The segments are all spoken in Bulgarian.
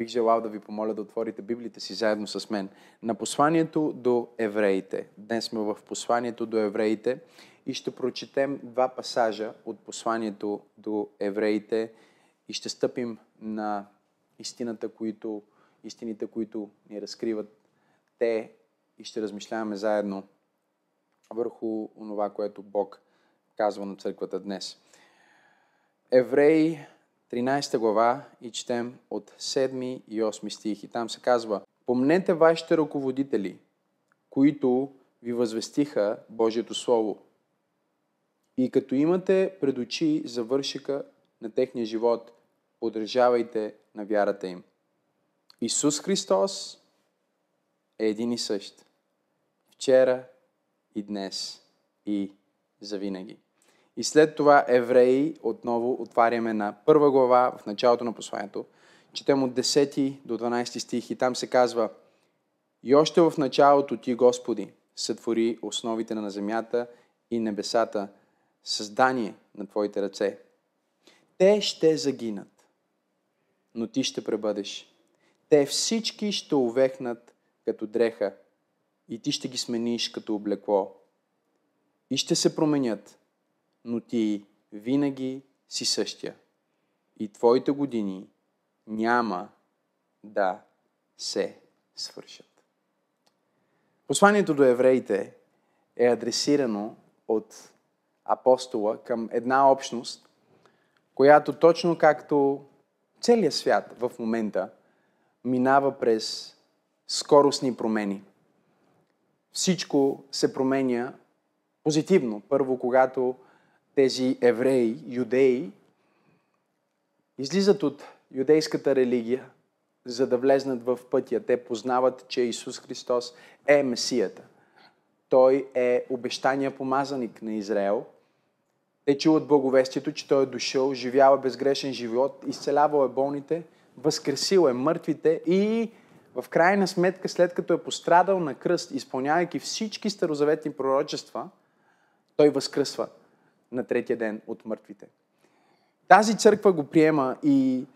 бих желал да ви помоля да отворите Библията си заедно с мен на посланието до евреите. Днес сме в посланието до евреите и ще прочетем два пасажа от посланието до евреите и ще стъпим на истината, които, истините, които ни разкриват те и ще размишляваме заедно върху това, което Бог казва на църквата днес. Евреи 13 глава и четем от 7 и 8 стих. И там се казва Помнете вашите ръководители, които ви възвестиха Божието Слово. И като имате пред очи завършика на техния живот, поддържавайте на вярата им. Исус Христос е един и същ. Вчера и днес и завинаги. И след това Евреи отново отваряме на първа глава в началото на посланието. Четем от 10 до 12 стих и там се казва И още в началото ти, Господи, сътвори основите на земята и небесата, създание на Твоите ръце. Те ще загинат, но Ти ще пребъдеш. Те всички ще увехнат като дреха и Ти ще ги смениш като облекло. И ще се променят, но ти винаги си същия. И твоите години няма да се свършат. Посланието до евреите е адресирано от апостола към една общност, която точно както целият свят в момента минава през скоростни промени. Всичко се променя позитивно. Първо, когато тези евреи, юдеи, излизат от юдейската религия, за да влезнат в пътя. Те познават, че Исус Христос е Месията. Той е обещания помазаник на Израел. Те чуват благовестието, че Той е дошъл, живява безгрешен живот, изцелявал е болните, възкресил е мъртвите и в крайна сметка, след като е пострадал на кръст, изпълнявайки всички старозаветни пророчества, Той възкръсва на третия ден от мъртвите. Тази църква го приема и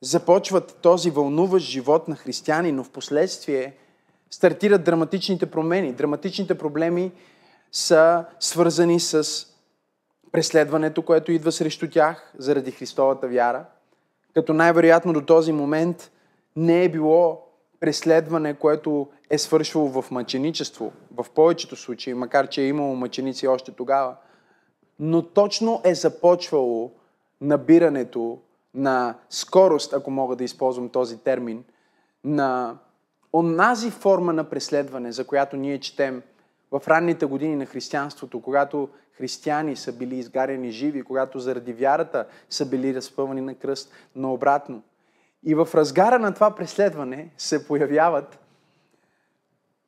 започват този вълнуващ живот на християни, но в последствие стартират драматичните промени. Драматичните проблеми са свързани с преследването, което идва срещу тях заради Христовата вяра. Като най-вероятно до този момент не е било преследване, което е свършвало в мъченичество, в повечето случаи, макар че е имало мъченици още тогава – но точно е започвало набирането на скорост, ако мога да използвам този термин, на онази форма на преследване, за която ние четем в ранните години на християнството, когато християни са били изгарени живи, когато заради вярата са били разпъвани на кръст, но обратно. И в разгара на това преследване се появяват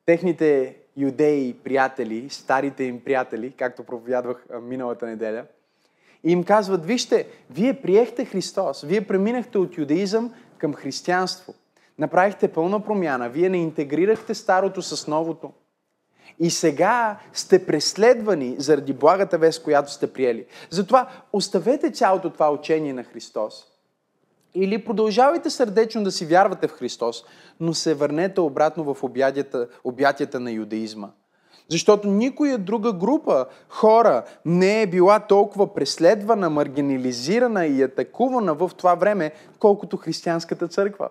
техните юдеи приятели, старите им приятели, както проповядвах миналата неделя, и им казват, вижте, вие приехте Христос, вие преминахте от юдеизъм към християнство. Направихте пълна промяна, вие не интегрирахте старото с новото. И сега сте преследвани заради благата вест, която сте приели. Затова оставете цялото това учение на Христос или продължавайте сърдечно да си вярвате в Христос, но се върнете обратно в обятията, на юдеизма. Защото никоя друга група хора не е била толкова преследвана, маргинализирана и атакувана в това време, колкото християнската църква.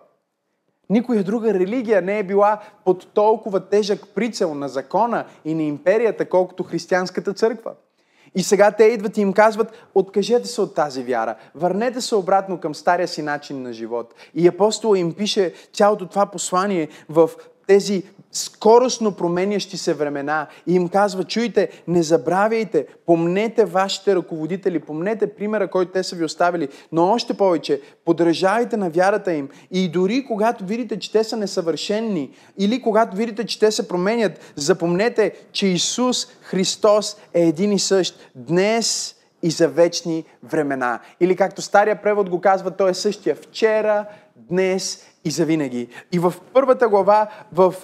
Никоя друга религия не е била под толкова тежък прицел на закона и на империята, колкото християнската църква. И сега те идват и им казват, откажете се от тази вяра, върнете се обратно към стария си начин на живот. И апостол им пише цялото това послание в тези скоростно променящи се времена. И им казва, чуйте, не забравяйте, помнете вашите ръководители, помнете примера, който те са ви оставили, но още повече, подражайте на вярата им. И дори когато видите, че те са несъвършенни или когато видите, че те се променят, запомнете, че Исус Христос е един и същ днес и за вечни времена. Или както стария превод го казва, той е същия вчера, днес и завинаги. И в първата глава, в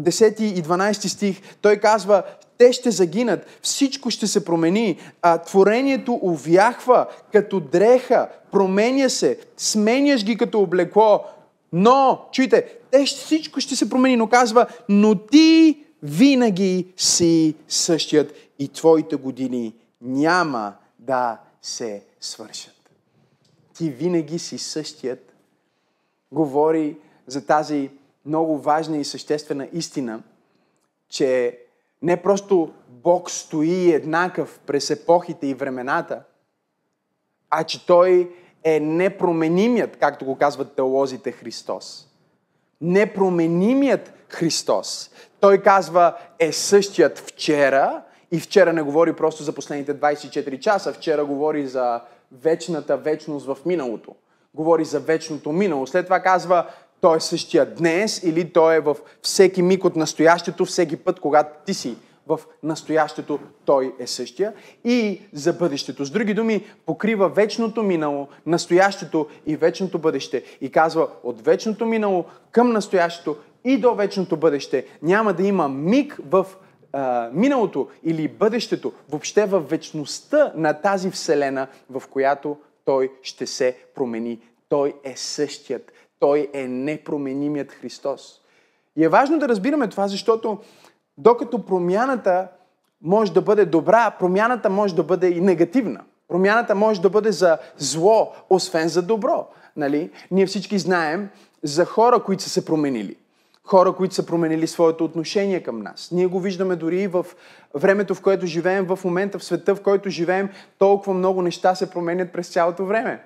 10 и 12 стих, той казва, те ще загинат, всичко ще се промени, а, творението увяхва като дреха, променя се, сменяш ги като облекло, Но, чуйте, те всичко ще се промени, но казва, но ти винаги си същият и твоите години няма да се свършат. Ти винаги си същият. Говори за тази много важна и съществена истина, че не просто Бог стои еднакъв през епохите и времената, а че Той е непроменимият, както го казват теолозите Христос. Непроменимият Христос. Той казва е същият вчера и вчера не говори просто за последните 24 часа, вчера говори за вечната вечност в миналото. Говори за вечното минало. След това казва той е същия днес или той е в всеки миг от настоящето, всеки път, когато ти си в настоящето, той е същия. И за бъдещето. С други думи, покрива вечното минало, настоящето и вечното бъдеще. И казва, от вечното минало към настоящето и до вечното бъдеще няма да има миг в миналото или бъдещето, въобще в вечността на тази вселена, в която той ще се промени. Той е същият. Той е непроменимият Христос. И е важно да разбираме това, защото докато промяната може да бъде добра, промяната може да бъде и негативна. Промяната може да бъде за зло, освен за добро. Нали? Ние всички знаем за хора, които са се променили. Хора, които са променили своето отношение към нас. Ние го виждаме дори и в времето, в което живеем, в момента, в света, в който живеем, толкова много неща се променят през цялото време.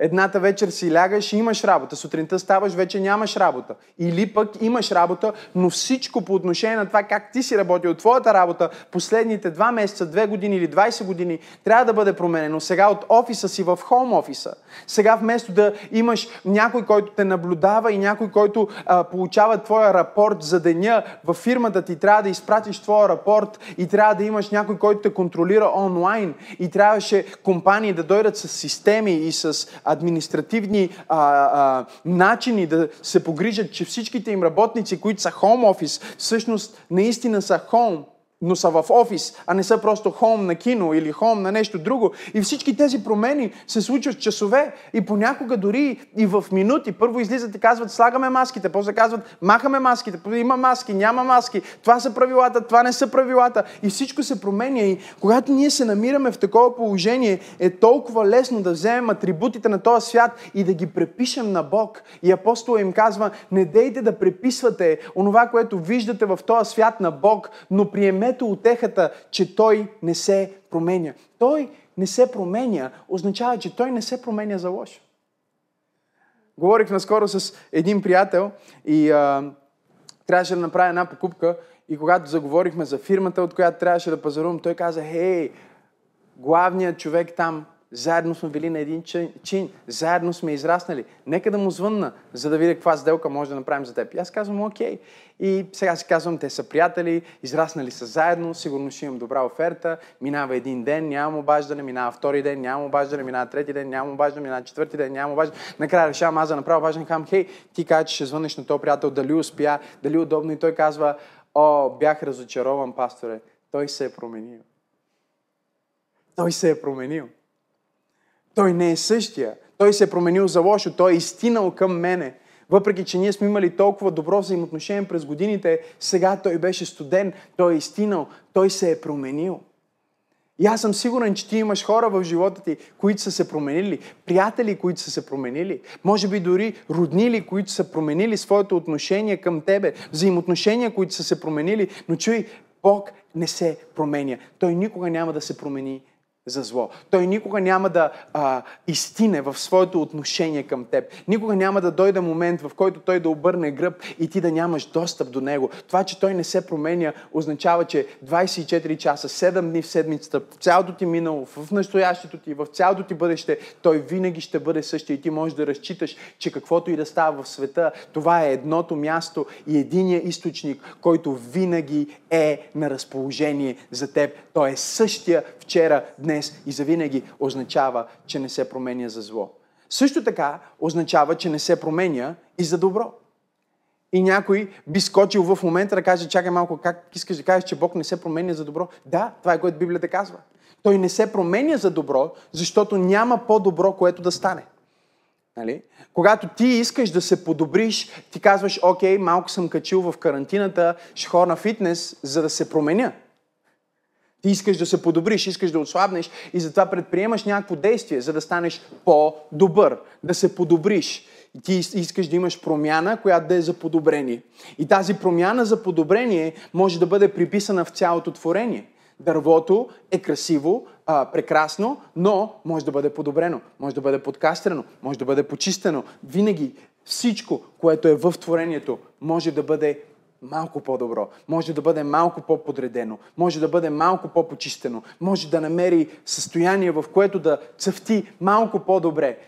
Едната вечер си лягаш и имаш работа, сутринта ставаш, вече нямаш работа. Или пък имаш работа, но всичко по отношение на това как ти си работил, твоята работа, последните два месеца, две години или 20 години, трябва да бъде променено. Сега от офиса си в хоум офиса. Сега вместо да имаш някой, който те наблюдава и някой, който а, получава твоя рапорт за деня в фирмата ти, трябва да изпратиш твоя рапорт и трябва да имаш някой, който те контролира онлайн. И трябваше компании да дойдат с системи и с административни а, а, начини да се погрижат, че всичките им работници, които са home office, всъщност наистина са home но са в офис, а не са просто хом на кино или хом на нещо друго. И всички тези промени се случват часове и понякога дори и в минути. Първо излизат и казват, слагаме маските, после казват, махаме маските, има маски, няма маски, това са правилата, това не са правилата. И всичко се променя. И когато ние се намираме в такова положение, е толкова лесно да вземем атрибутите на този свят и да ги препишем на Бог. И апостол им казва, не дейте да преписвате онова, което виждате в този свят на Бог, но приемете Вземете отехата, че той не се променя. Той не се променя, означава, че той не се променя за лошо. Говорих наскоро с един приятел и а, трябваше да направя една покупка и когато заговорихме за фирмата, от която трябваше да пазарувам, той каза, хей, главният човек там заедно сме били на един чин, заедно сме израснали. Нека да му звънна, за да видя каква сделка може да направим за теб. И аз казвам, окей. И сега си казвам, те са приятели, израснали са заедно, сигурно ще имам добра оферта. Минава един ден, нямам обаждане, минава втори ден, нямам обаждане, минава трети ден, нямам обаждане, минава четвърти ден, нямам обаждане. Накрая решавам аз да направя обаждане, казвам, хей, ти кажа, че ще звънеш на този приятел, дали успя, дали удобно. И той казва, о, бях разочарован, пасторе. Той се е променил. Той се е променил. Той не е същия. Той се е променил за лошо. Той е изтинал към мене. Въпреки, че ние сме имали толкова добро взаимоотношение през годините, сега той беше студен, той е изтинал, той се е променил. И аз съм сигурен, че ти имаш хора в живота ти, които са се променили, приятели, които са се променили, може би дори роднили, които са променили своето отношение към тебе, взаимоотношения, които са се променили, но чуй, Бог не се променя. Той никога няма да се промени за зло. Той никога няма да а, изтине в своето отношение към теб. Никога няма да дойде момент, в който той да обърне гръб и ти да нямаш достъп до него. Това, че той не се променя, означава, че 24 часа, 7 дни в седмицата, в цялото ти минало, в настоящето ти, в цялото ти бъдеще, той винаги ще бъде същия и ти можеш да разчиташ, че каквото и да става в света, това е едното място и единия източник, който винаги е на разположение за теб. Той е същия вчера, днес и завинаги означава, че не се променя за зло. Също така означава, че не се променя и за добро. И някой би скочил в момента да каже, чакай малко, как искаш да кажеш, че Бог не се променя за добро? Да, това е което Библията казва. Той не се променя за добро, защото няма по-добро, което да стане. Нали? Когато ти искаш да се подобриш, ти казваш, окей, малко съм качил в карантината, ще хора на фитнес, за да се променя. Ти искаш да се подобриш, искаш да отслабнеш и затова предприемаш някакво действие, за да станеш по-добър, да се подобриш. Ти искаш да имаш промяна, която да е за подобрение. И тази промяна за подобрение може да бъде приписана в цялото творение. Дървото е красиво, а, прекрасно, но може да бъде подобрено, може да бъде подкастрено, може да бъде почистено. Винаги всичко, което е в творението, може да бъде малко по-добро, може да бъде малко по-подредено, може да бъде малко по-почистено, може да намери състояние, в което да цъфти малко по-добре.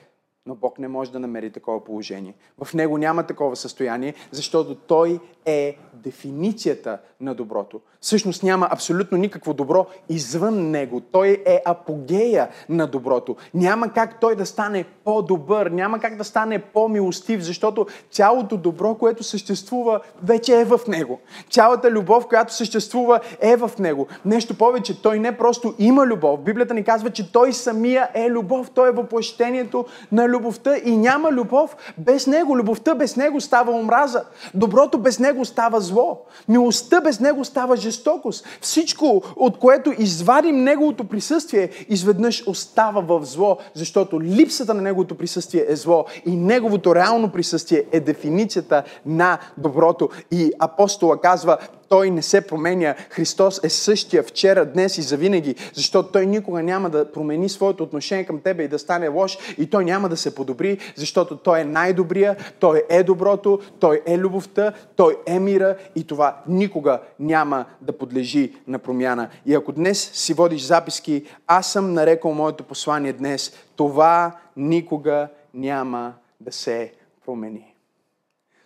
Но Бог не може да намери такова положение. В Него няма такова състояние, защото Той е дефиницията на доброто. Всъщност няма абсолютно никакво добро извън Него. Той е апогея на доброто. Няма как Той да стане по-добър, няма как да стане по-милостив, защото цялото добро, което съществува, вече е в Него. Цялата любов, която съществува, е в Него. Нещо повече, Той не просто има любов. Библията ни казва, че Той самия е любов. Той е въплъщението на любовта и няма любов без Него. Любовта без Него става омраза. Доброто без Него става зло. Милостта без Него става жестокост. Всичко, от което извадим Неговото присъствие, изведнъж остава в зло, защото липсата на Неговото присъствие е зло и Неговото реално присъствие е дефиницията на доброто. И апостола казва, той не се променя. Христос е същия вчера, днес и завинаги, защото Той никога няма да промени своето отношение към тебе и да стане лош и Той няма да се подобри, защото Той е най-добрия, Той е доброто, Той е любовта, Той е мира и това никога няма да подлежи на промяна. И ако днес си водиш записки, аз съм нарекал моето послание днес, това никога няма да се промени.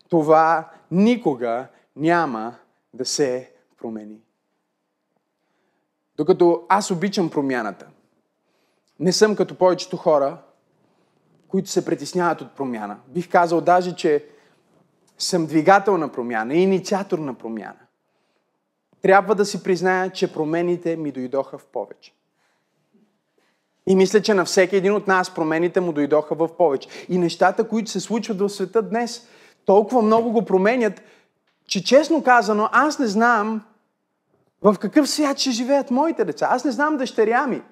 Това никога няма да се промени. Докато аз обичам промяната, не съм като повечето хора, които се притесняват от промяна. Бих казал даже, че съм двигател на промяна, инициатор на промяна. Трябва да си призная, че промените ми дойдоха в повече. И мисля, че на всеки един от нас промените му дойдоха в повече. И нещата, които се случват в света днес, толкова много го променят, че честно казано, аз не знам в какъв свят ще живеят моите деца. Аз не знам дъщеря ми.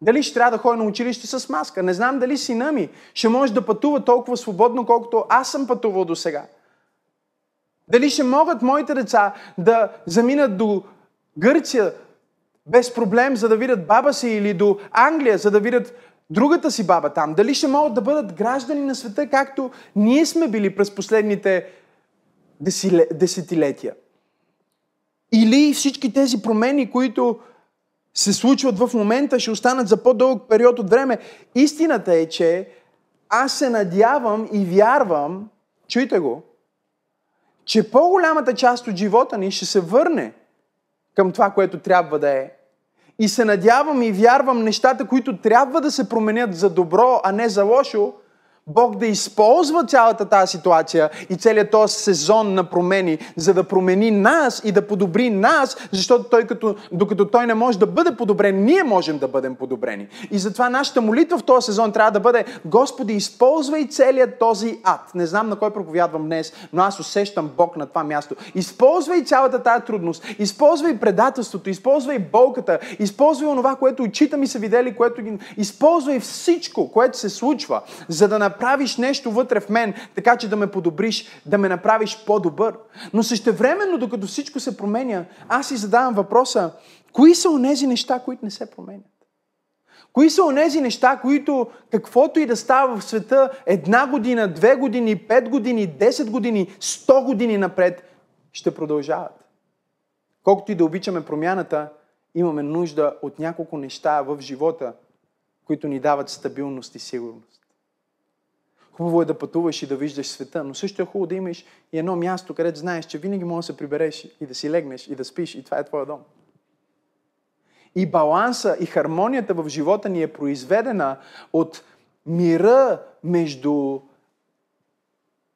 Дали ще трябва да ходя на училище с маска. Не знам дали сина ми ще може да пътува толкова свободно, колкото аз съм пътувал до сега. Дали ще могат моите деца да заминат до Гърция без проблем, за да видят баба си или до Англия, за да видят другата си баба там. Дали ще могат да бъдат граждани на света, както ние сме били през последните десетилетия. Или всички тези промени, които се случват в момента, ще останат за по-дълъг период от време. Истината е, че аз се надявам и вярвам, чуйте го, че по-голямата част от живота ни ще се върне към това, което трябва да е. И се надявам и вярвам нещата, които трябва да се променят за добро, а не за лошо, Бог да използва цялата тази ситуация и целият този сезон на промени, за да промени нас и да подобри нас, защото той като, докато той не може да бъде подобрен, ние можем да бъдем подобрени. И затова нашата молитва в този сезон трябва да бъде Господи, използвай целият този ад. Не знам на кой проповядвам днес, но аз усещам Бог на това място. Използвай цялата тази трудност, използвай предателството, използвай болката, използвай онова, което очите ми са видели, което ги... използвай всичко, което се случва, за да направиш нещо вътре в мен, така че да ме подобриш, да ме направиш по-добър. Но същевременно, докато всичко се променя, аз си задавам въпроса, кои са онези неща, които не се променят? Кои са онези неща, които каквото и да става в света една година, две години, пет години, десет години, сто години напред, ще продължават? Колкото и да обичаме промяната, имаме нужда от няколко неща в живота, които ни дават стабилност и сигурност. Хубаво е да пътуваш и да виждаш света, но също е хубаво да имаш и едно място, където знаеш, че винаги можеш да се прибереш и да си легнеш и да спиш и това е твоя дом. И баланса и хармонията в живота ни е произведена от мира между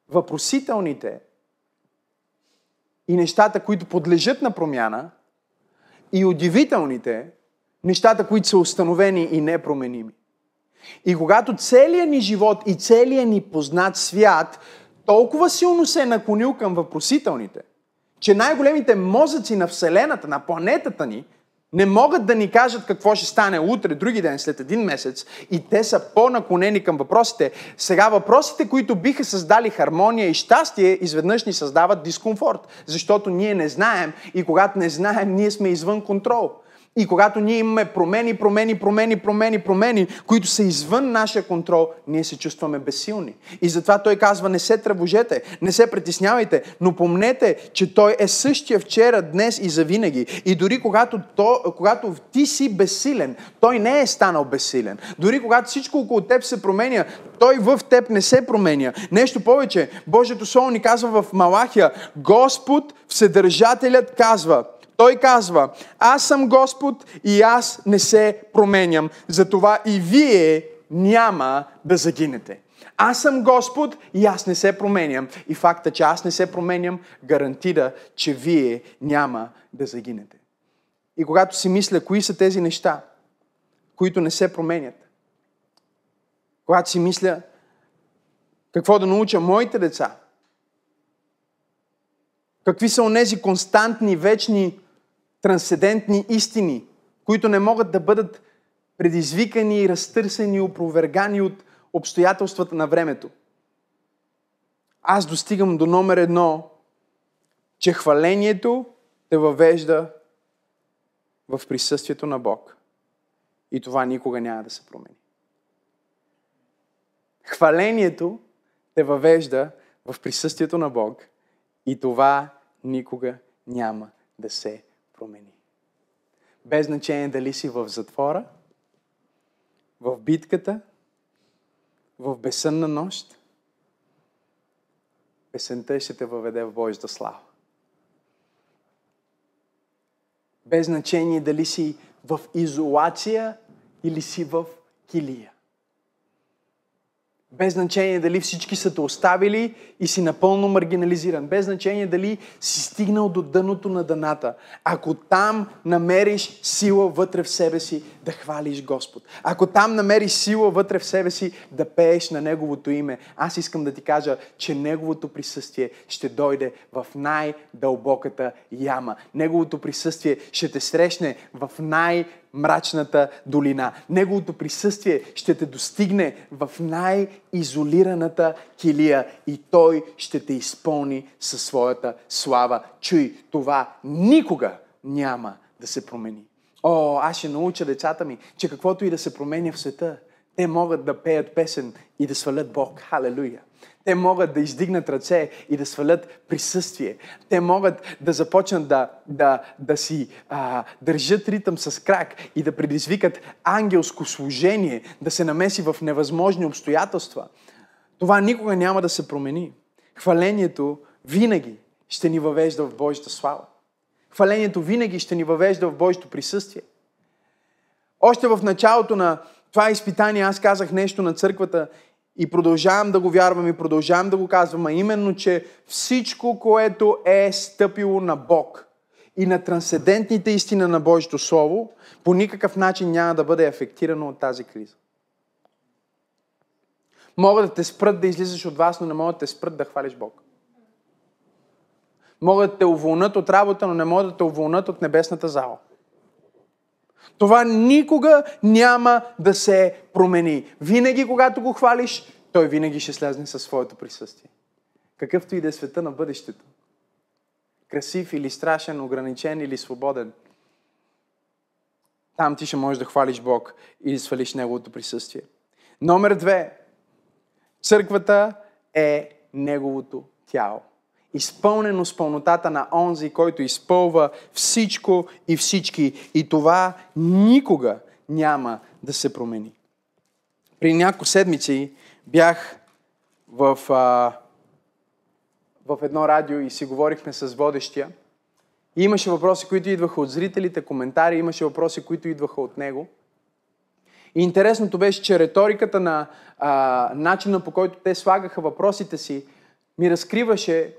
въпросителните и нещата, които подлежат на промяна, и удивителните, нещата, които са установени и непроменими. И когато целият ни живот и целият ни познат свят толкова силно се е наклонил към въпросителните, че най-големите мозъци на Вселената, на планетата ни, не могат да ни кажат какво ще стане утре, други ден, след един месец и те са по-наклонени към въпросите. Сега въпросите, които биха създали хармония и щастие, изведнъж ни създават дискомфорт, защото ние не знаем и когато не знаем, ние сме извън контрол. И когато ние имаме промени, промени, промени, промени, промени, които са извън нашия контрол, ние се чувстваме безсилни. И затова той казва, не се тревожете, не се притеснявайте, но помнете, че той е същия вчера, днес и завинаги. И дори когато, то, когато ти си безсилен, той не е станал безсилен. Дори когато всичко около теб се променя, той в теб не се променя. Нещо повече, Божието Слово ни казва в Малахия, Господ, Вседържателят казва, той казва, аз съм Господ и аз не се променям, затова и вие няма да загинете. Аз съм Господ и аз не се променям. И факта, че аз не се променям, гарантира, че вие няма да загинете. И когато си мисля, кои са тези неща, които не се променят, когато си мисля какво да науча моите деца, какви са онези константни, вечни трансцендентни истини, които не могат да бъдат предизвикани, разтърсени, опровергани от обстоятелствата на времето. Аз достигам до номер едно, че хвалението те въвежда в присъствието на Бог. И това никога няма да се промени. Хвалението те въвежда в присъствието на Бог и това никога няма да се промени. Без значение дали си в затвора, в битката, в безсънна нощ, песента ще те въведе в Божията слава. Без значение дали си в изолация или си в килия. Без значение дали всички са те оставили и си напълно маргинализиран. Без значение дали си стигнал до дъното на дъната. Ако там намериш сила вътре в себе си да хвалиш Господ. Ако там намериш сила вътре в себе си да пееш на Неговото име. Аз искам да ти кажа, че Неговото присъствие ще дойде в най-дълбоката яма. Неговото присъствие ще те срещне в най- мрачната долина. Неговото присъствие ще те достигне в най-изолираната килия и Той ще те изпълни със своята слава. Чуй, това никога няма да се промени. О, аз ще науча децата ми, че каквото и да се променя в света, те могат да пеят песен и да свалят Бог. Халелуя! Те могат да издигнат ръце и да свалят присъствие. Те могат да започнат да, да, да си а, държат ритъм с крак и да предизвикат ангелско служение, да се намеси в невъзможни обстоятелства. Това никога няма да се промени. Хвалението винаги ще ни въвежда в Божията слава. Хвалението винаги ще ни въвежда в Божието присъствие. Още в началото на това изпитание аз казах нещо на църквата и продължавам да го вярвам и продължавам да го казвам, а именно, че всичко, което е стъпило на Бог и на трансцендентните истина на Божието Слово, по никакъв начин няма да бъде афектирано от тази криза. Могат да те спрат да излизаш от вас, но не могат да те спрат да хвалиш Бог. Могат да те уволнат от работа, но не могат да те уволнат от небесната зала. Това никога няма да се промени. Винаги, когато го хвалиш, той винаги ще слязне със своето присъствие. Какъвто и да е света на бъдещето. Красив или страшен, ограничен или свободен. Там ти ще можеш да хвалиш Бог и да свалиш Неговото присъствие. Номер две. Църквата е Неговото тяло изпълнено с пълнотата на онзи, който изпълва всичко и всички. И това никога няма да се промени. При няколко седмици бях в, а, в едно радио и си говорихме с водещия. И имаше въпроси, които идваха от зрителите, коментари, имаше въпроси, които идваха от него. И интересното беше, че риториката на а, начина по който те слагаха въпросите си, ми разкриваше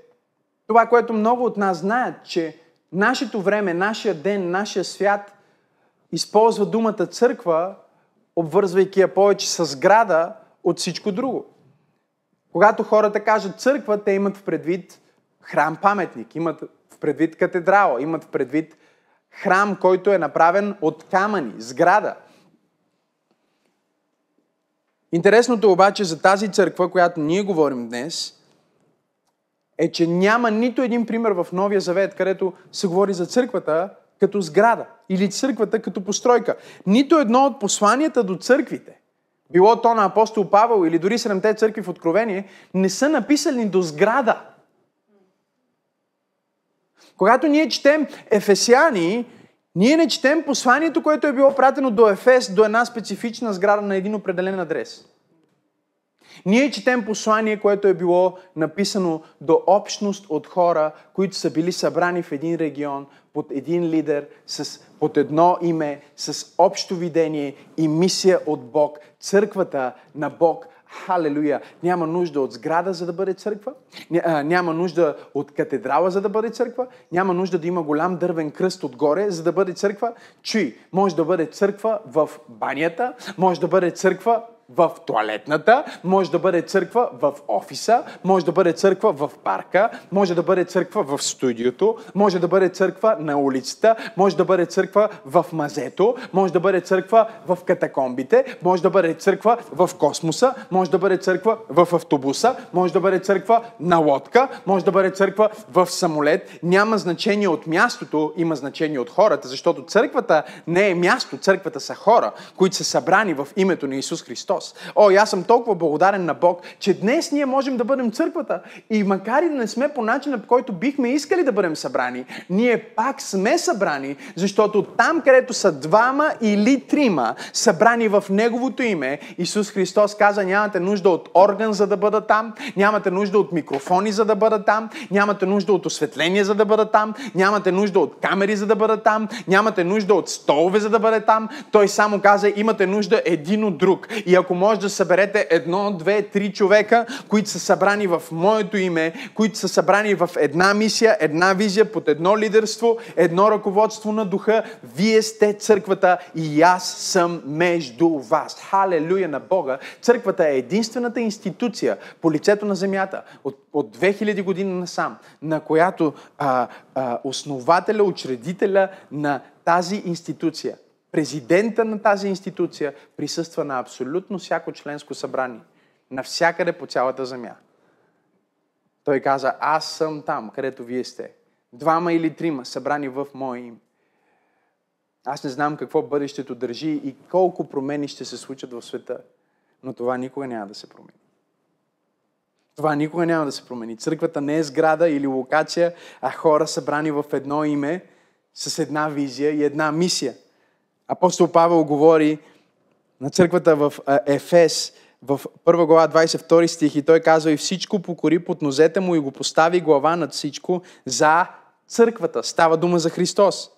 това, което много от нас знаят, че нашето време, нашия ден, нашия свят използва думата църква обвързвайки я повече с сграда от всичко друго. Когато хората кажат църква, те имат в предвид храм-паметник, имат в предвид катедрала, имат в предвид храм, който е направен от камъни, сграда. Интересното обаче за тази църква, която ние говорим днес, е, че няма нито един пример в Новия Завет, където се говори за църквата като сграда или църквата като постройка. Нито едно от посланията до църквите, било то на апостол Павел или дори седемте църкви в Откровение, не са написани до сграда. Когато ние четем Ефесяни, ние не четем посланието, което е било пратено до Ефес, до една специфична сграда на един определен адрес. Ние четем послание, което е било написано до общност от хора, които са били събрани в един регион, под един лидер, с, под едно име, с общо видение и мисия от Бог. Църквата на Бог Халелуя! Няма нужда от сграда, за да бъде църква. Няма нужда от катедрала, за да бъде църква. Няма нужда да има голям дървен кръст отгоре, за да бъде църква. Чуй, може да бъде църква в банята, може да бъде църква в туалетната, може да бъде църква в офиса, може да бъде църква в парка, може да бъде църква в студиото, може да бъде църква на улицата, може да бъде църква в мазето, може да бъде църква в катакомбите, може да бъде църква в космоса, може да бъде църква в автобуса, може да бъде църква на лодка, може да бъде църква в самолет. Няма значение от мястото, има значение от хората, защото църквата не е място, църквата са хора, които са събрани в името на Исус Христос. Христос. О, аз съм толкова благодарен на Бог, че днес ние можем да бъдем църквата. И макар и да не сме по начина, по който бихме искали да бъдем събрани, ние пак сме събрани, защото там, където са двама или трима събрани в Неговото име, Исус Христос каза, нямате нужда от орган, за да бъда там, нямате нужда от микрофони, за да бъда там, нямате нужда от осветление, за да бъда там, нямате нужда от камери, за да бъда там, нямате нужда от столове, за да бъде там. Той само каза, имате нужда един от друг. И ако може да съберете едно, две, три човека, които са събрани в моето име, които са събрани в една мисия, една визия, под едно лидерство, едно ръководство на духа, вие сте църквата и аз съм между вас. Халелуя на Бога! Църквата е единствената институция по лицето на земята от, от 2000 години насам, на която а, а, основателя, учредителя на тази институция президента на тази институция присъства на абсолютно всяко членско събрание. Навсякъде по цялата земя. Той каза, аз съм там, където вие сте. Двама или трима събрани в мое име. Аз не знам какво бъдещето държи и колко промени ще се случат в света. Но това никога няма да се промени. Това никога няма да се промени. Църквата не е сграда или локация, а хора събрани в едно име, с една визия и една мисия. Апостол Павел говори на църквата в Ефес, в 1 глава 22 стих и той казва и всичко покори под нозете му и го постави глава над всичко за църквата. Става дума за Христос,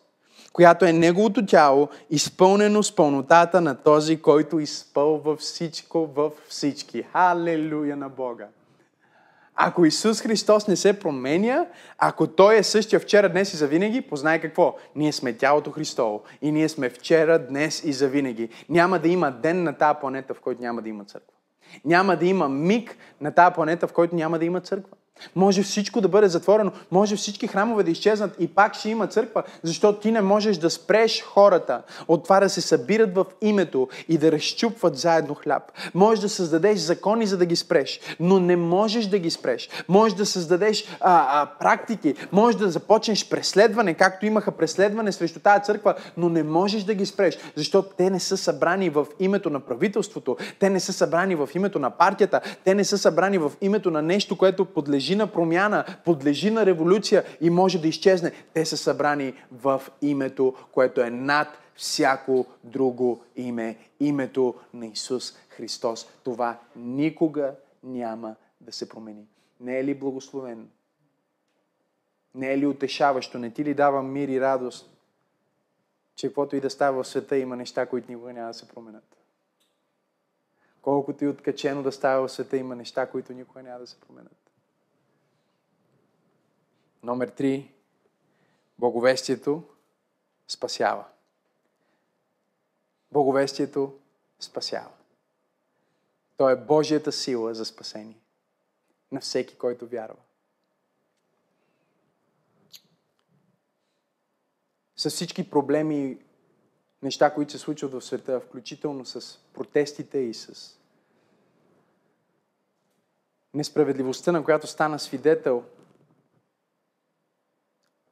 която е неговото тяло, изпълнено с пълнотата на този, който изпълва всичко във всички. Халелуя на Бога! Ако Исус Христос не се променя, ако Той е същия вчера, днес и завинаги, познай какво? Ние сме тялото Христово. И ние сме вчера, днес и завинаги. Няма да има ден на тази планета, в който няма да има църква. Няма да има миг на тази планета, в който няма да има църква. Може всичко да бъде затворено, може всички храмове да изчезнат и пак ще има църква, защото ти не можеш да спреш хората от това да се събират в името и да разчупват заедно хляб. Можеш да създадеш закони, за да ги спреш, но не можеш да ги спреш. Можеш да създадеш а, а, практики, можеш да започнеш преследване, както имаха преследване срещу тази църква, но не можеш да ги спреш, защото те не са събрани в името на правителството, те не са събрани в името на партията, те не са събрани в името на нещо, което подлежи подлежи на промяна, подлежи на революция и може да изчезне. Те са събрани в името, което е над всяко друго име. Името на Исус Христос. Това никога няма да се промени. Не е ли благословено? Не е ли утешаващо? Не ти ли дава мир и радост? Че каквото и да става в света, има неща, които никога няма да се променят. Колкото и откачено да става в света, има неща, които никога няма да се променят. Номер три. Боговестието спасява. Боговестието спасява. Той е Божията сила за спасение на всеки, който вярва. С всички проблеми и неща, които се случват в света, включително с протестите и с несправедливостта, на която стана свидетел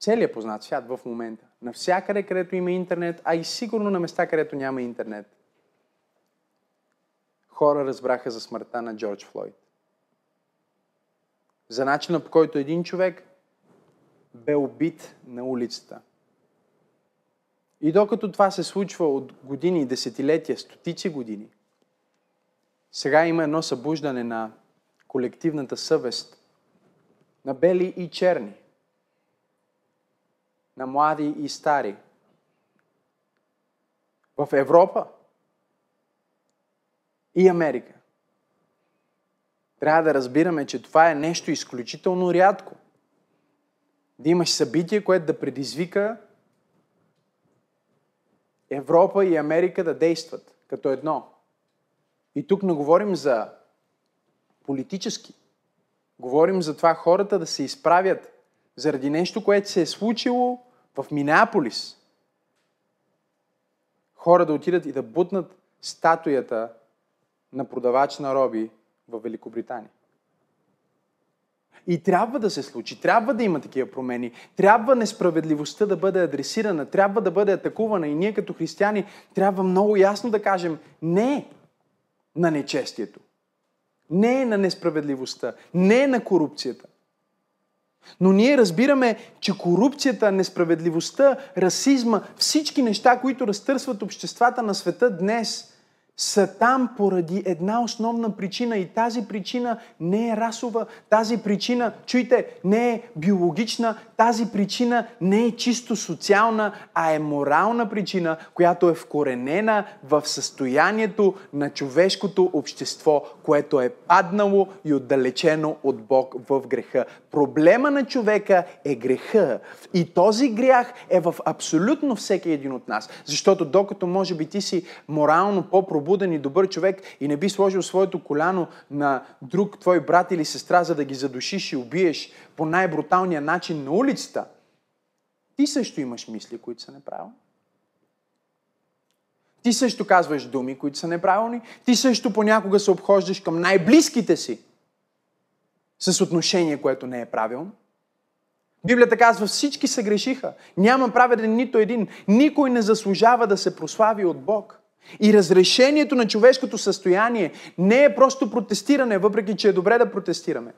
целият познат свят в момента. Навсякъде, където има интернет, а и сигурно на места, където няма интернет. Хора разбраха за смъртта на Джордж Флойд. За начина по който един човек бе убит на улицата. И докато това се случва от години, десетилетия, стотици години, сега има едно събуждане на колективната съвест на бели и черни, на млади и стари. В Европа и Америка. Трябва да разбираме, че това е нещо изключително рядко. Да имаш събитие, което да предизвика Европа и Америка да действат като едно. И тук не говорим за политически. Говорим за това хората да се изправят заради нещо, което се е случило в Минеаполис. Хора да отидат и да бутнат статуята на продавач на роби в Великобритания. И трябва да се случи, трябва да има такива промени, трябва несправедливостта да бъде адресирана, трябва да бъде атакувана и ние като християни трябва много ясно да кажем не на нечестието, не на несправедливостта, не на корупцията. Но ние разбираме, че корупцията, несправедливостта, расизма, всички неща, които разтърсват обществата на света днес – са там поради една основна причина и тази причина не е расова, тази причина, чуйте, не е биологична, тази причина не е чисто социална, а е морална причина, която е вкоренена в състоянието на човешкото общество, което е паднало и отдалечено от Бог в греха. Проблема на човека е греха. И този грях е в абсолютно всеки един от нас. Защото докато може би ти си морално по-пробуден и добър човек и не би сложил своето коляно на друг твой брат или сестра, за да ги задушиш и убиеш по най-бруталния начин на улицата, ти също имаш мисли, които са неправилни. Ти също казваш думи, които са неправилни. Ти също понякога се обхождаш към най-близките си с отношение, което не е правилно. Библията казва, всички се грешиха. Няма праведен нито един. Никой не заслужава да се прослави от Бог. И разрешението на човешкото състояние не е просто протестиране, въпреки че е добре да протестираме.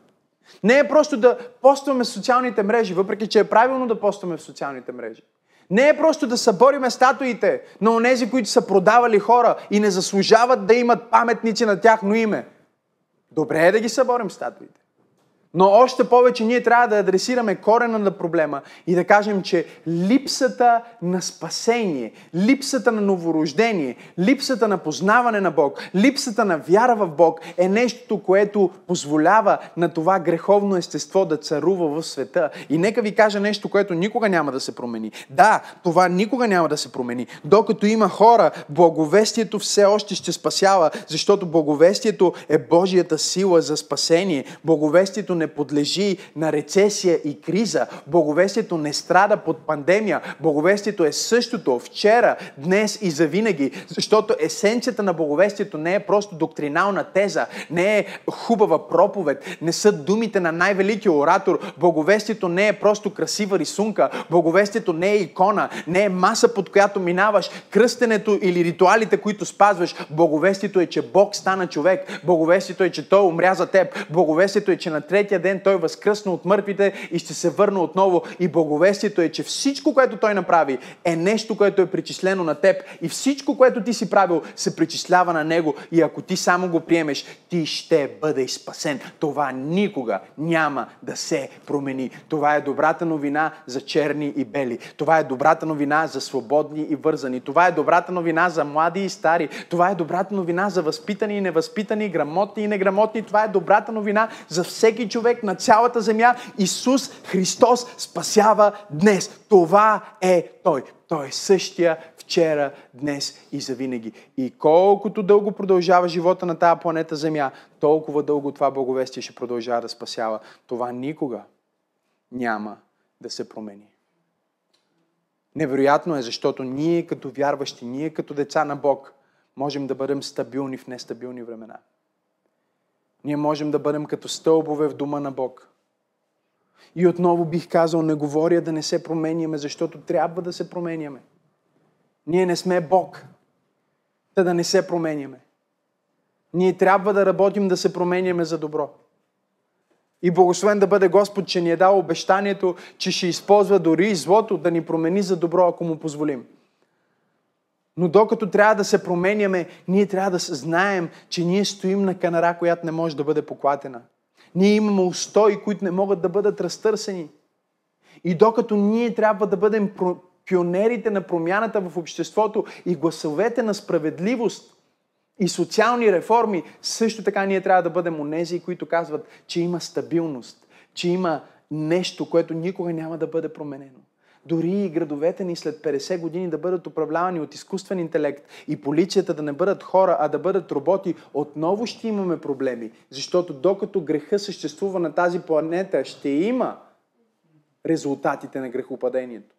Не е просто да постваме в социалните мрежи, въпреки че е правилно да постваме в социалните мрежи. Не е просто да събориме статуите на онези, които са продавали хора и не заслужават да имат паметници на тяхно име. Добре е да ги съборим статуите. Но още повече ние трябва да адресираме корена на проблема и да кажем, че липсата на спасение, липсата на новорождение, липсата на познаване на Бог, липсата на вяра в Бог е нещо, което позволява на това греховно естество да царува в света. И нека ви кажа нещо, което никога няма да се промени. Да, това никога няма да се промени. Докато има хора, благовестието все още ще спасява, защото благовестието е Божията сила за спасение. Благовестието не не подлежи на рецесия и криза. Боговестието не страда под пандемия. Боговестието е същото вчера, днес и завинаги. Защото есенцията на боговестието не е просто доктринална теза, не е хубава проповед, не са думите на най-великия оратор. Боговестието не е просто красива рисунка. Боговестието не е икона, не е маса, под която минаваш. Кръстенето или ритуалите, които спазваш. Боговестието е, че Бог стана човек. Боговестието е, че Той умря за теб. Боговестието е, че на третия третия ден той възкръсна от мъртвите и ще се върне отново. И благовестието е, че всичко, което той направи, е нещо, което е причислено на теб. И всичко, което ти си правил, се причислява на него. И ако ти само го приемеш, ти ще бъдеш спасен. Това никога няма да се промени. Това е добрата новина за черни и бели. Това е добрата новина за свободни и вързани. Това е добрата новина за млади и стари. Това е добрата новина за възпитани и невъзпитани, грамотни и неграмотни. Това е добрата новина за всеки човек човек на цялата земя. Исус Христос спасява днес. Това е Той. Той е същия вчера, днес и завинаги. И колкото дълго продължава живота на тази планета Земя, толкова дълго това благовестие ще продължава да спасява. Това никога няма да се промени. Невероятно е, защото ние като вярващи, ние като деца на Бог, можем да бъдем стабилни в нестабилни времена. Ние можем да бъдем като стълбове в дома на Бог. И отново бих казал, не говоря да не се променяме, защото трябва да се променяме. Ние не сме Бог, да да не се променяме. Ние трябва да работим да се променяме за добро. И благословен да бъде Господ, че ни е дал обещанието, че ще използва дори и злото да ни промени за добро, ако му позволим. Но докато трябва да се променяме, ние трябва да знаем, че ние стоим на канара, която не може да бъде поклатена. Ние имаме устои, които не могат да бъдат разтърсени. И докато ние трябва да бъдем пионерите на промяната в обществото и гласовете на справедливост и социални реформи, също така ние трябва да бъдем онези, които казват, че има стабилност, че има нещо, което никога няма да бъде променено. Дори и градовете ни след 50 години да бъдат управлявани от изкуствен интелект и полицията да не бъдат хора, а да бъдат роботи, отново ще имаме проблеми. Защото докато греха съществува на тази планета, ще има резултатите на грехопадението.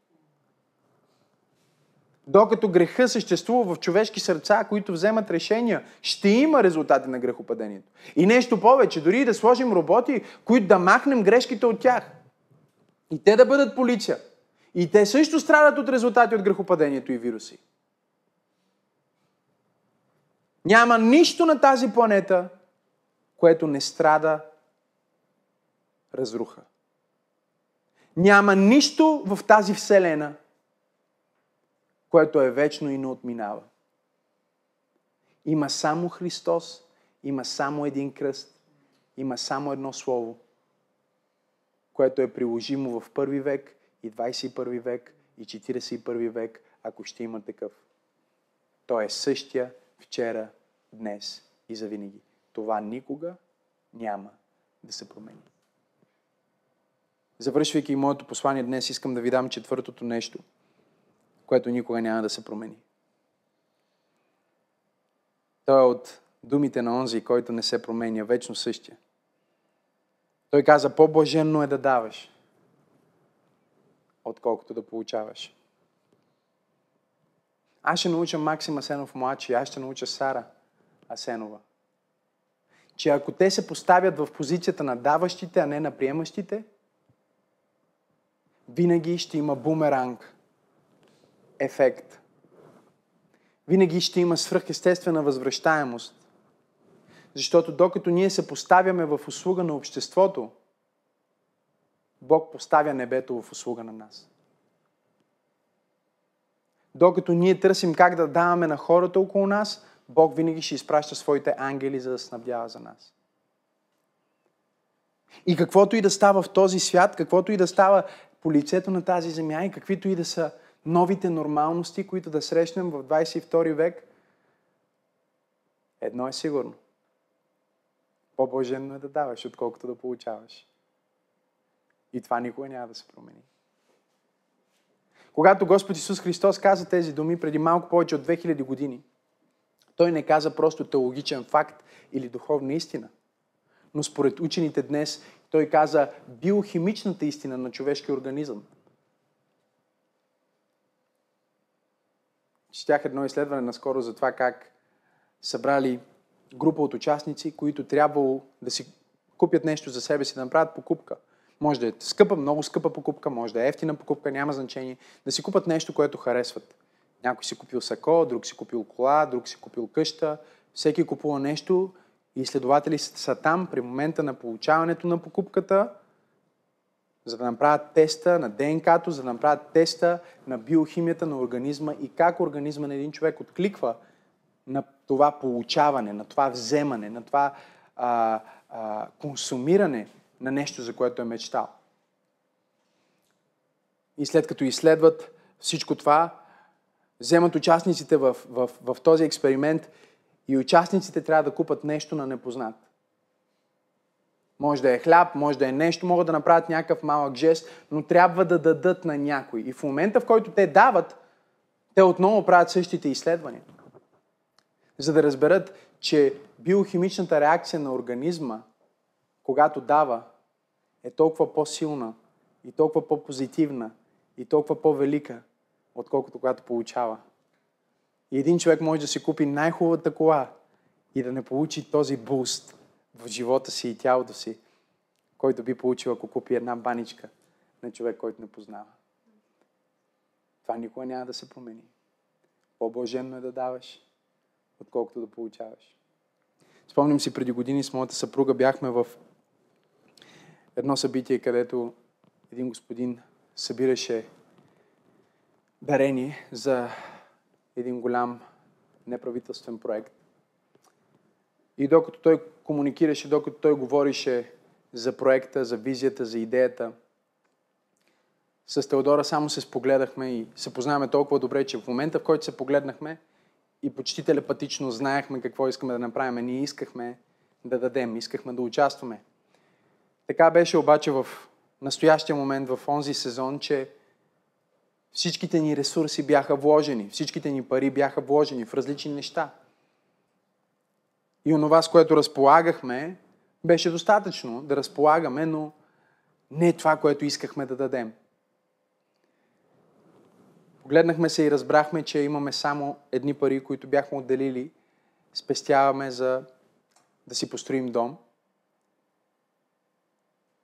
Докато греха съществува в човешки сърца, които вземат решения, ще има резултати на грехопадението. И нещо повече, дори и да сложим роботи, които да махнем грешките от тях. И те да бъдат полиция. И те също страдат от резултати от грехопадението и вируси. Няма нищо на тази планета, което не страда разруха. Няма нищо в тази вселена, което е вечно и не отминава. Има само Христос, има само един кръст, има само едно слово, което е приложимо в първи век и 21 век и 41 век, ако ще има такъв. Той е същия вчера, днес и завинаги. Това никога няма да се промени. Завършвайки моето послание днес, искам да ви дам четвъртото нещо – което никога няма да се промени. Той е от думите на онзи, който не се променя, вечно същия. Той каза, по-блаженно е да даваш, отколкото да получаваш. Аз ще науча Максим Асенов младши, аз ще науча Сара Асенова. Че ако те се поставят в позицията на даващите, а не на приемащите, винаги ще има бумеранг ефект. Винаги ще има свръхестествена възвръщаемост. Защото докато ние се поставяме в услуга на обществото, Бог поставя небето в услуга на нас. Докато ние търсим как да даваме на хората около нас, Бог винаги ще изпраща своите ангели, за да снабдява за нас. И каквото и да става в този свят, каквото и да става по лицето на тази земя и каквито и да са новите нормалности, които да срещнем в 22 век, едно е сигурно. По-блаженно е да даваш, отколкото да получаваш. И това никога няма да се промени. Когато Господ Исус Христос каза тези думи преди малко повече от 2000 години, Той не каза просто теологичен факт или духовна истина. Но според учените днес, Той каза биохимичната истина на човешкия организъм – Четях едно изследване наскоро за това как събрали група от участници, които трябвало да си купят нещо за себе си, да направят покупка. Може да е скъпа, много скъпа покупка, може да е ефтина покупка, няма значение. Да си купат нещо, което харесват. Някой си купил сако, друг си купил кола, друг си купил къща. Всеки купува нещо и изследователи са там при момента на получаването на покупката – за да направят теста на ДНК-то, за да направят теста на биохимията на организма и как организма на един човек откликва на това получаване, на това вземане, на това а, а, консумиране на нещо, за което е мечтал. И след като изследват всичко това, вземат участниците в, в, в този експеримент и участниците трябва да купат нещо на непознат. Може да е хляб, може да е нещо, могат да направят някакъв малък жест, но трябва да дадат на някой. И в момента, в който те дават, те отново правят същите изследвания. За да разберат, че биохимичната реакция на организма, когато дава, е толкова по-силна и толкова по-позитивна и толкова по-велика, отколкото когато получава. И един човек може да си купи най-хубавата кола и да не получи този буст в живота си и тялото си, който би получил, ако купи една баничка на човек, който не познава. Това никога няма да се промени. По-блаженно е да даваш, отколкото да получаваш. Спомням си преди години с моята съпруга бяхме в едно събитие, където един господин събираше дарение за един голям неправителствен проект. И докато той комуникираше, докато той говорише за проекта, за визията, за идеята, с Теодора само се спогледахме и се познаваме толкова добре, че в момента, в който се погледнахме и почти телепатично знаехме какво искаме да направим, ние искахме да дадем, искахме да участваме. Така беше обаче в настоящия момент, в онзи сезон, че всичките ни ресурси бяха вложени, всичките ни пари бяха вложени в различни неща. И онова, с което разполагахме, беше достатъчно да разполагаме, но не това, което искахме да дадем. Погледнахме се и разбрахме, че имаме само едни пари, които бяхме отделили. Спестяваме за да си построим дом.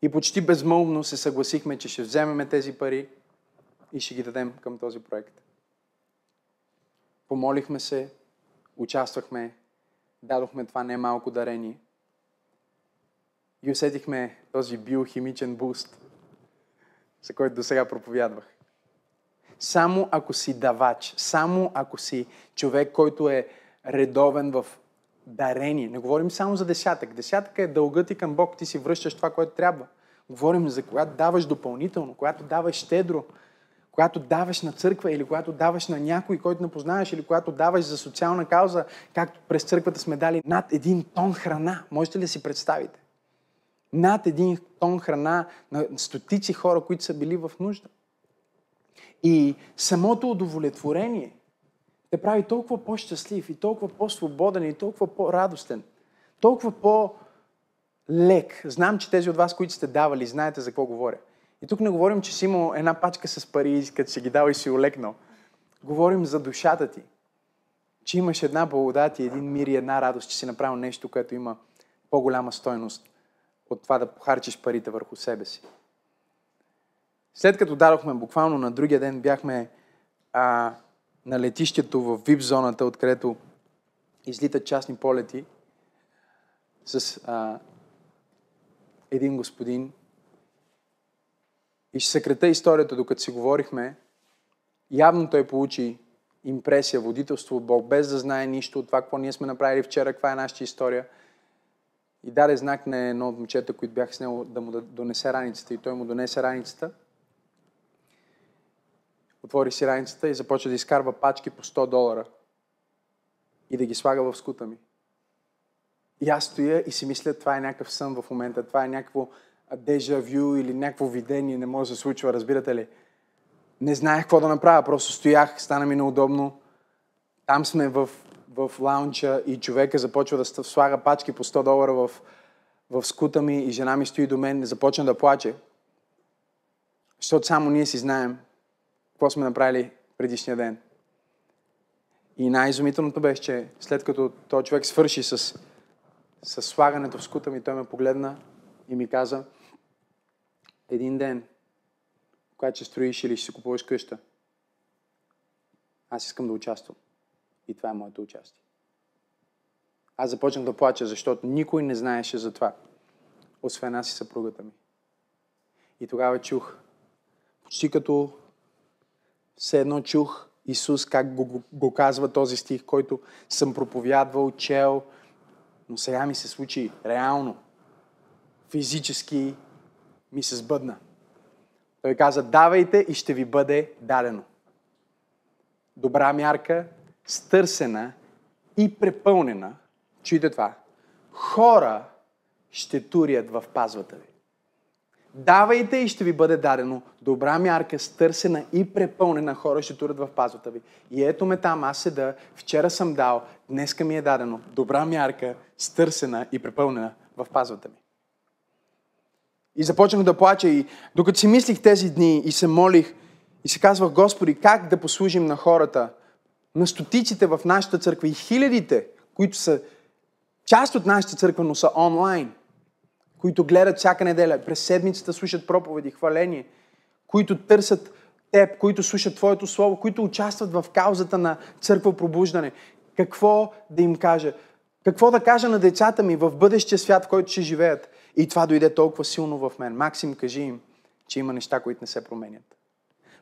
И почти безмълвно се съгласихме, че ще вземем тези пари и ще ги дадем към този проект. Помолихме се, участвахме, дадохме това немалко дарение и усетихме този биохимичен буст, за който до сега проповядвах. Само ако си давач, само ако си човек, който е редовен в дарение. Не говорим само за десятък. Десятък е дългът ти към Бог, ти си връщаш това, което трябва. Говорим за когато даваш допълнително, когато даваш щедро, когато даваш на църква или когато даваш на някой, който не познаваш, или когато даваш за социална кауза, както през църквата сме дали над един тон храна. Можете ли да си представите? Над един тон храна на стотици хора, които са били в нужда. И самото удовлетворение те прави толкова по-щастлив и толкова по-свободен и толкова по-радостен. Толкова по-лек. Знам, че тези от вас, които сте давали, знаете за какво говоря. И тук не говорим, че си имал една пачка с пари, като си ги дал и си олекнал. Говорим за душата ти. Че имаш една благодат и един мир и една радост, че си направил нещо, което има по-голяма стойност от това да похарчиш парите върху себе си. След като дадохме, буквално на другия ден бяхме а, на летището в VIP зоната, откъдето излитат частни полети с а, един господин. И ще съкрата историята, докато си говорихме. Явно той получи импресия, водителство от Бог, без да знае нищо от това, какво ние сме направили вчера, каква е нашата история. И даде знак на едно от момчета, които бях с него, да му донесе раницата. И той му донесе раницата отвори си раницата и започва да изкарва пачки по 100 долара и да ги слага в скута ми. И аз стоя и си мисля, това е някакъв сън в момента, това е някакво дежавю или някакво видение, не може да се случва, разбирате ли? Не знаех какво да направя, просто стоях, стана ми неудобно. Там сме в, в лаунча и човека започва да слага пачки по 100 долара в, в скута ми и жена ми стои до мен, започна да плаче. Защото само ние си знаем какво сме направили предишния ден. И най-изумителното беше, че след като този човек свърши с, с слагането в скута ми, той ме погледна и ми каза, един ден, когато ще строиш или ще си купуваш къща, аз искам да участвам. И това е моето участие. Аз започнах да плача, защото никой не знаеше за това, освен аз и съпругата ми. И тогава чух, почти като все едно чух Исус как го, го, го казва този стих, който съм проповядвал, чел, но сега ми се случи реално. Физически ми се сбъдна. Той каза, давайте и ще ви бъде дадено. Добра мярка, стърсена и препълнена. Чуйте това. Хора, ще турят в пазвата ви. Давайте и ще ви бъде дадено. Добра мярка, стърсена и препълнена хора ще турят в пазвата ви. И ето ме там, аз седа, вчера съм дал, днеска ми е дадено. Добра мярка, стърсена и препълнена в пазвата ми. И започнах да плача и докато си мислих тези дни и се молих и се казвах, Господи, как да послужим на хората, на стотиците в нашата църква и хилядите, които са част от нашата църква, но са онлайн, които гледат всяка неделя, през седмицата слушат проповеди, хваление, които търсят теб, които слушат Твоето Слово, които участват в каузата на църква пробуждане. Какво да им кажа? Какво да кажа на децата ми в бъдещия свят, в който ще живеят? И това дойде толкова силно в мен. Максим, кажи им, че има неща, които не се променят.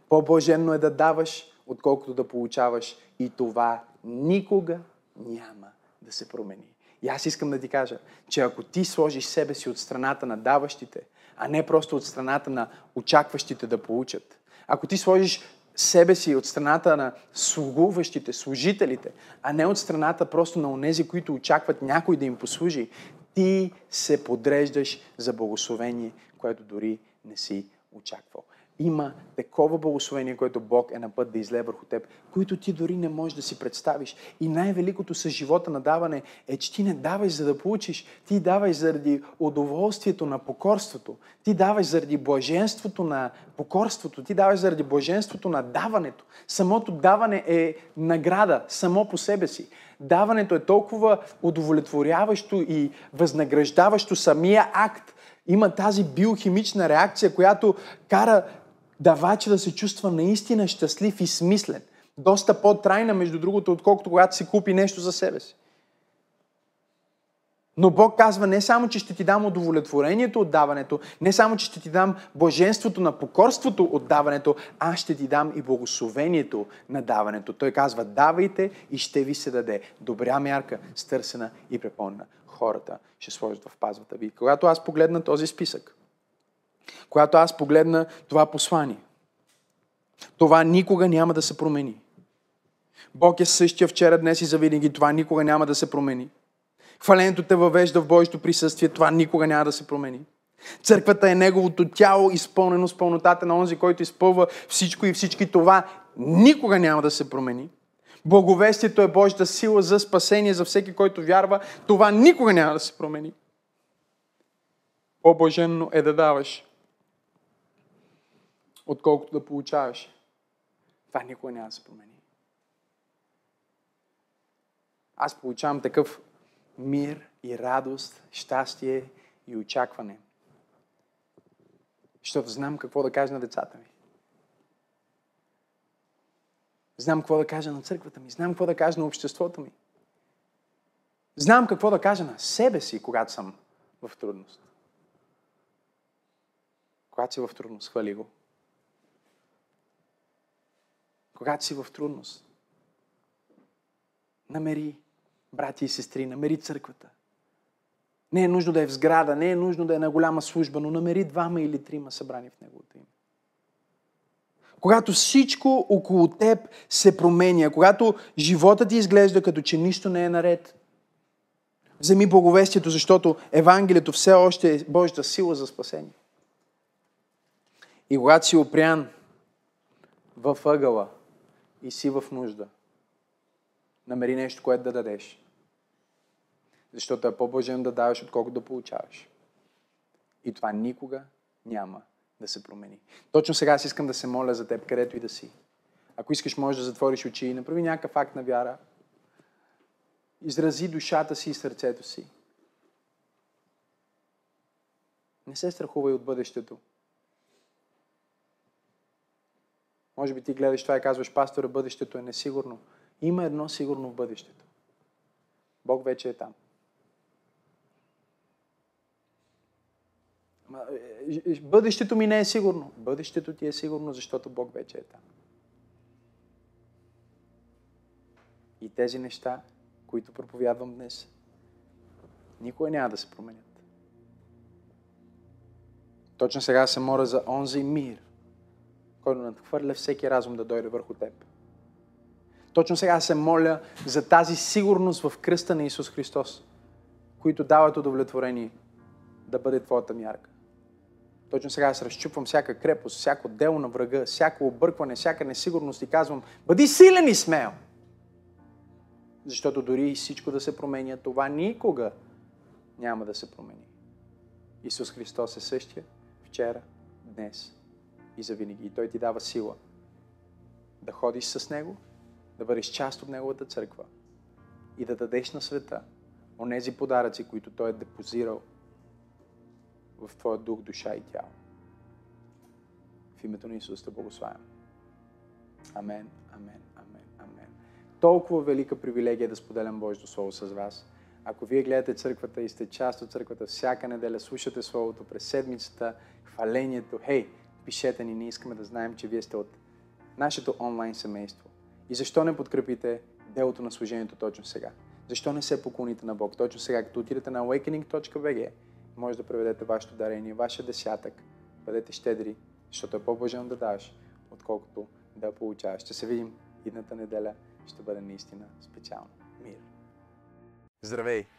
По-блаженно е да даваш, отколкото да получаваш. И това никога няма да се промени. И аз искам да ти кажа, че ако ти сложиш себе си от страната на даващите, а не просто от страната на очакващите да получат, ако ти сложиш себе си от страната на слугуващите, служителите, а не от страната просто на онези, които очакват някой да им послужи, ти се подреждаш за благословение, което дори не си очаквал има такова благословение, което Бог е на път да излее върху теб, които ти дори не можеш да си представиш. И най-великото с живота на даване е, че ти не даваш за да получиш, ти даваш заради удоволствието на покорството, ти даваш заради блаженството на покорството, ти даваш заради блаженството на даването. Самото даване е награда само по себе си. Даването е толкова удовлетворяващо и възнаграждаващо самия акт, има тази биохимична реакция, която кара давача да се чувства наистина щастлив и смислен. Доста по-трайна, между другото, отколкото когато си купи нещо за себе си. Но Бог казва не само, че ще ти дам удовлетворението от даването, не само, че ще ти дам блаженството на покорството от даването, аз ще ти дам и благословението на даването. Той казва, давайте и ще ви се даде. Добра мярка, стърсена и препълнена. Хората ще сложат в пазвата ви. Когато аз погледна този списък, когато аз погледна това послание. Това никога няма да се промени. Бог е същия вчера, днес и завинаги. Това никога няма да се промени. Хвалението те въвежда в Божието присъствие. Това никога няма да се промени. Църквата е неговото тяло, изпълнено с пълнотата на онзи, който изпълва всичко и всички това. Никога няма да се промени. Благовестието е Божията сила за спасение за всеки, който вярва. Това никога няма да се промени. По-блаженно е да даваш, отколкото да получаваш. Това никога няма да се промени. Аз получавам такъв мир и радост, щастие и очакване. Защото знам какво да кажа на децата ми. Знам какво да кажа на църквата ми. Знам какво да кажа на обществото ми. Знам какво да кажа на себе си, когато съм в трудност. Когато си в трудност, хвали го когато си в трудност. Намери брати и сестри, намери църквата. Не е нужно да е в сграда, не е нужно да е на голяма служба, но намери двама или трима събрани в Неговото име. Когато всичко около теб се променя, когато живота ти изглежда като че нищо не е наред, вземи благовестието, защото Евангелието все още е Божията сила за спасение. И когато си опрян във ъгъла, и си в нужда, намери нещо, което да дадеш. Защото е по-блажено да даваш, отколкото да получаваш. И това никога няма да се промени. Точно сега аз искам да се моля за теб, където и да си. Ако искаш, можеш да затвориш очи и направи някакъв акт на вяра. Изрази душата си и сърцето си. Не се страхувай от бъдещето. Може би ти гледаш това и казваш, пастора, бъдещето е несигурно. Има едно сигурно в бъдещето. Бог вече е там. Е, е, бъдещето ми не е сигурно. Бъдещето ти е сигурно, защото Бог вече е там. И тези неща, които проповядвам днес, никога няма да се променят. Точно сега се моля за онзи мир, който надхвърля всеки разум да дойде върху теб. Точно сега се моля за тази сигурност в кръста на Исус Христос, които дават удовлетворение да бъде твоята мярка. Точно сега аз разчупвам всяка крепост, всяко дело на врага, всяко объркване, всяка несигурност и казвам, бъди силен и смел. Защото дори и всичко да се променя, това никога няма да се промени. Исус Христос е същия вчера, днес и завинаги. И Той ти дава сила да ходиш с Него, да бъдеш част от Неговата църква и да дадеш на света онези подаръци, които Той е депозирал в твоя дух, душа и тяло. В името на Исус те благославям. Амен, амен, амен, амен. Толкова велика привилегия да споделям Божието Слово с вас. Ако вие гледате църквата и сте част от църквата всяка неделя, слушате Словото през седмицата, хвалението, хей, пишете ни, ние искаме да знаем, че вие сте от нашето онлайн семейство. И защо не подкрепите делото на служението точно сега? Защо не се поклоните на Бог точно сега, като отидете на awakening.bg може да преведете вашето дарение, вашия десятък. Бъдете щедри, защото е по-блажено да даваш, отколкото да получаваш. Ще се видим идната неделя. Ще бъде наистина специално. Мир! Здравей!